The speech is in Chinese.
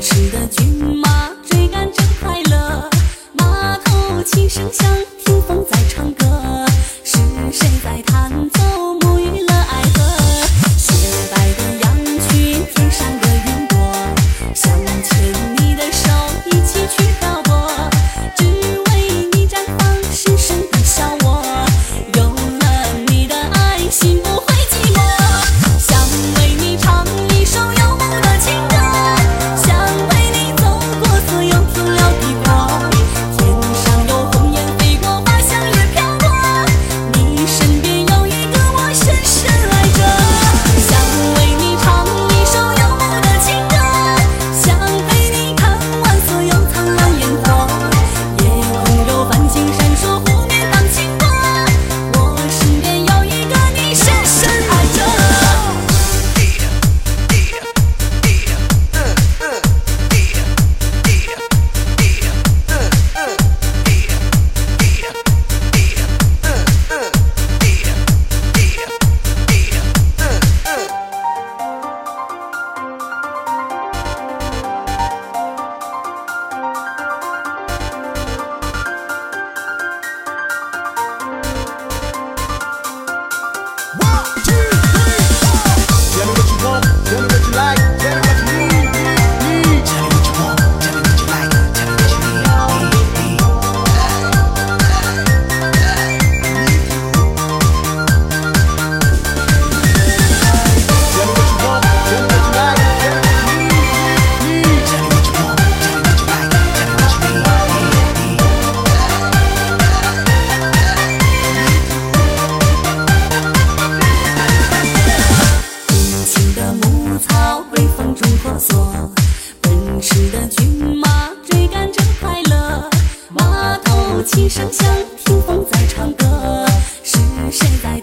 驰的骏马追赶着快乐。马头琴声响说奔驰的骏马追赶着快乐马头琴声响听风在唱歌是谁在